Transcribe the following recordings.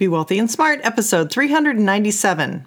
Be Wealthy and Smart, episode 397.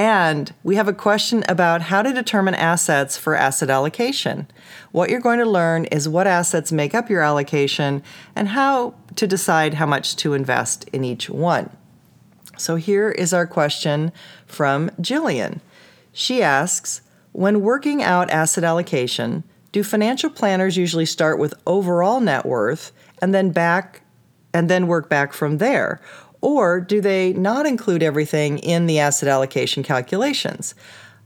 and we have a question about how to determine assets for asset allocation. What you're going to learn is what assets make up your allocation and how to decide how much to invest in each one. So here is our question from Jillian. She asks When working out asset allocation, do financial planners usually start with overall net worth and then back and then work back from there? Or do they not include everything in the asset allocation calculations?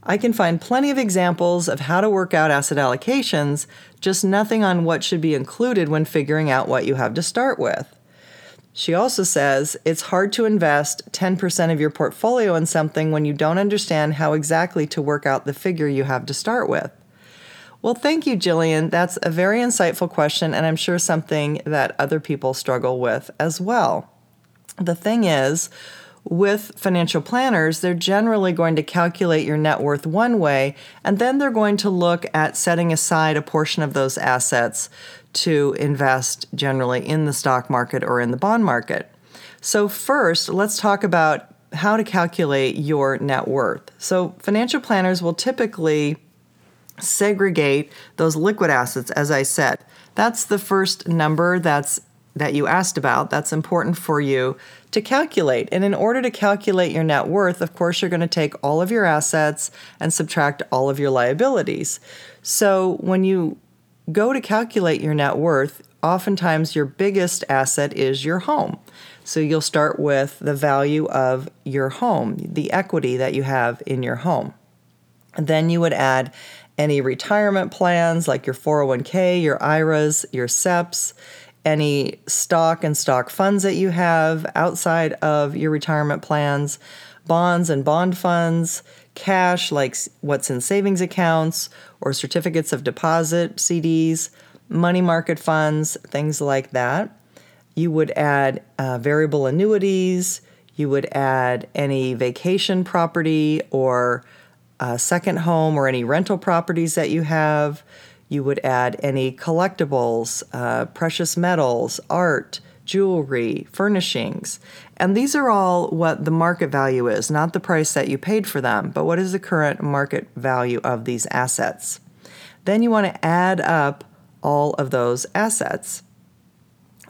I can find plenty of examples of how to work out asset allocations, just nothing on what should be included when figuring out what you have to start with. She also says it's hard to invest 10% of your portfolio in something when you don't understand how exactly to work out the figure you have to start with. Well, thank you, Jillian. That's a very insightful question, and I'm sure something that other people struggle with as well. The thing is, with financial planners, they're generally going to calculate your net worth one way, and then they're going to look at setting aside a portion of those assets to invest generally in the stock market or in the bond market. So, first, let's talk about how to calculate your net worth. So, financial planners will typically segregate those liquid assets as I said. That's the first number that's that you asked about. That's important for you to calculate. And in order to calculate your net worth, of course, you're going to take all of your assets and subtract all of your liabilities. So when you go to calculate your net worth, oftentimes your biggest asset is your home. So you'll start with the value of your home, the equity that you have in your home. Then you would add any retirement plans like your 401k, your IRAs, your SEPs, any stock and stock funds that you have outside of your retirement plans, bonds and bond funds, cash like what's in savings accounts or certificates of deposit, CDs, money market funds, things like that. You would add uh, variable annuities. You would add any vacation property or a second home or any rental properties that you have. You would add any collectibles, uh, precious metals, art, jewelry, furnishings. And these are all what the market value is, not the price that you paid for them, but what is the current market value of these assets. Then you want to add up all of those assets.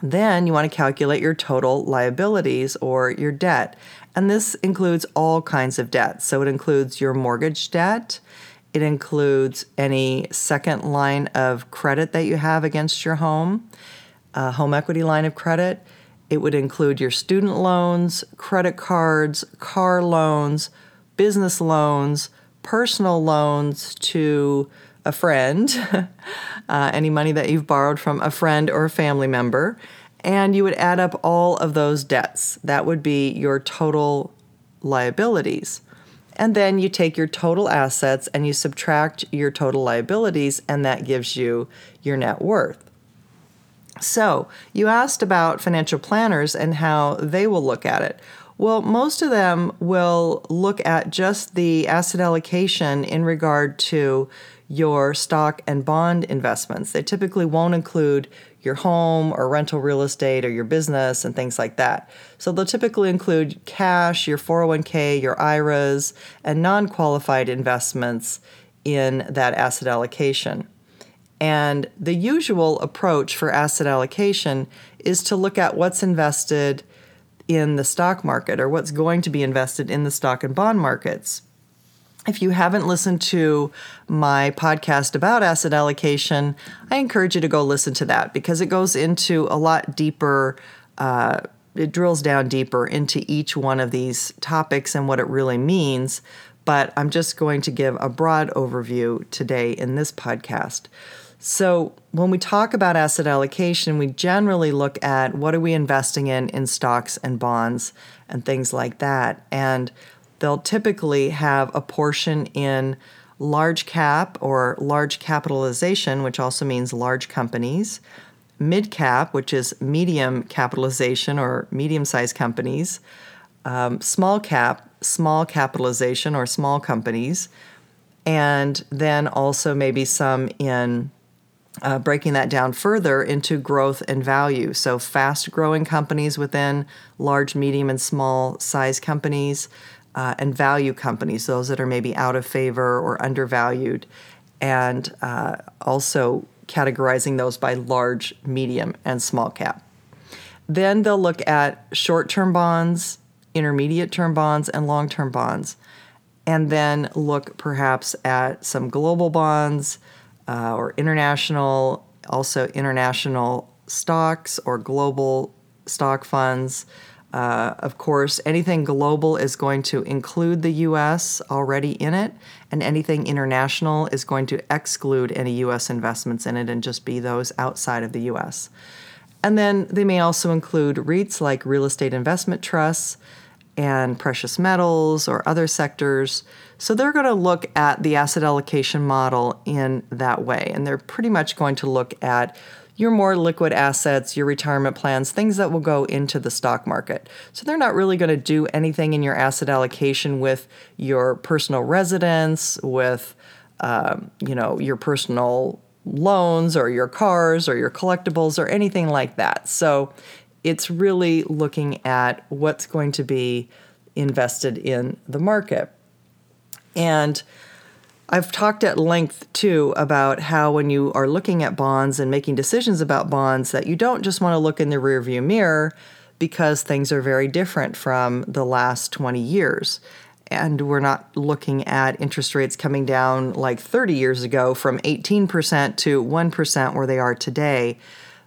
Then you want to calculate your total liabilities or your debt. And this includes all kinds of debt. So it includes your mortgage debt, it includes any second line of credit that you have against your home, a home equity line of credit. It would include your student loans, credit cards, car loans, business loans, personal loans to a friend, uh, any money that you've borrowed from a friend or a family member, and you would add up all of those debts. That would be your total liabilities. And then you take your total assets and you subtract your total liabilities, and that gives you your net worth. So, you asked about financial planners and how they will look at it. Well, most of them will look at just the asset allocation in regard to your stock and bond investments. They typically won't include your home or rental real estate or your business and things like that. So they'll typically include cash, your 401k, your IRAs, and non qualified investments in that asset allocation. And the usual approach for asset allocation is to look at what's invested in the stock market or what's going to be invested in the stock and bond markets. If you haven't listened to my podcast about asset allocation, I encourage you to go listen to that because it goes into a lot deeper uh, it drills down deeper into each one of these topics and what it really means. But I'm just going to give a broad overview today in this podcast. So, when we talk about asset allocation, we generally look at what are we investing in in stocks and bonds and things like that. And they'll typically have a portion in large cap or large capitalization, which also means large companies, mid cap, which is medium capitalization or medium sized companies, um, small cap, small capitalization or small companies, and then also maybe some in uh, breaking that down further into growth and value. So, fast growing companies within large, medium, and small size companies, uh, and value companies, those that are maybe out of favor or undervalued, and uh, also categorizing those by large, medium, and small cap. Then they'll look at short term bonds, intermediate term bonds, and long term bonds, and then look perhaps at some global bonds uh, or international, also international stocks or global stock funds. Uh, of course, anything global is going to include the US already in it, and anything international is going to exclude any US investments in it and just be those outside of the US. And then they may also include REITs like real estate investment trusts and precious metals or other sectors. So they're going to look at the asset allocation model in that way. And they're pretty much going to look at your more liquid assets, your retirement plans, things that will go into the stock market. So they're not really going to do anything in your asset allocation with your personal residence, with um, you know your personal loans or your cars or your collectibles or anything like that. So it's really looking at what's going to be invested in the market. And I've talked at length too about how when you are looking at bonds and making decisions about bonds that you don't just want to look in the rearview mirror because things are very different from the last 20 years. And we're not looking at interest rates coming down like 30 years ago from 18% to 1% where they are today.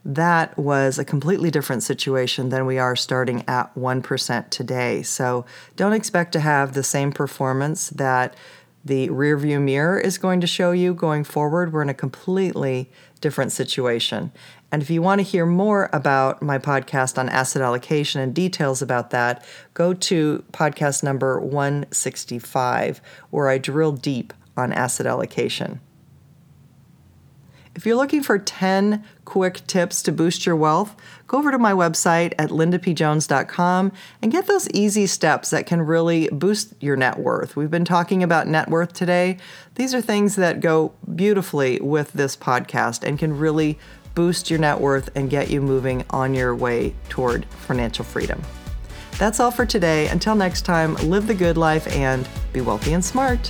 That was a completely different situation than we are starting at 1% today. So don't expect to have the same performance that the rearview mirror is going to show you going forward. We're in a completely different situation. And if you want to hear more about my podcast on asset allocation and details about that, go to podcast number 165, where I drill deep on asset allocation. If you're looking for 10 quick tips to boost your wealth, go over to my website at lindapjones.com and get those easy steps that can really boost your net worth. We've been talking about net worth today. These are things that go beautifully with this podcast and can really boost your net worth and get you moving on your way toward financial freedom. That's all for today. Until next time, live the good life and be wealthy and smart.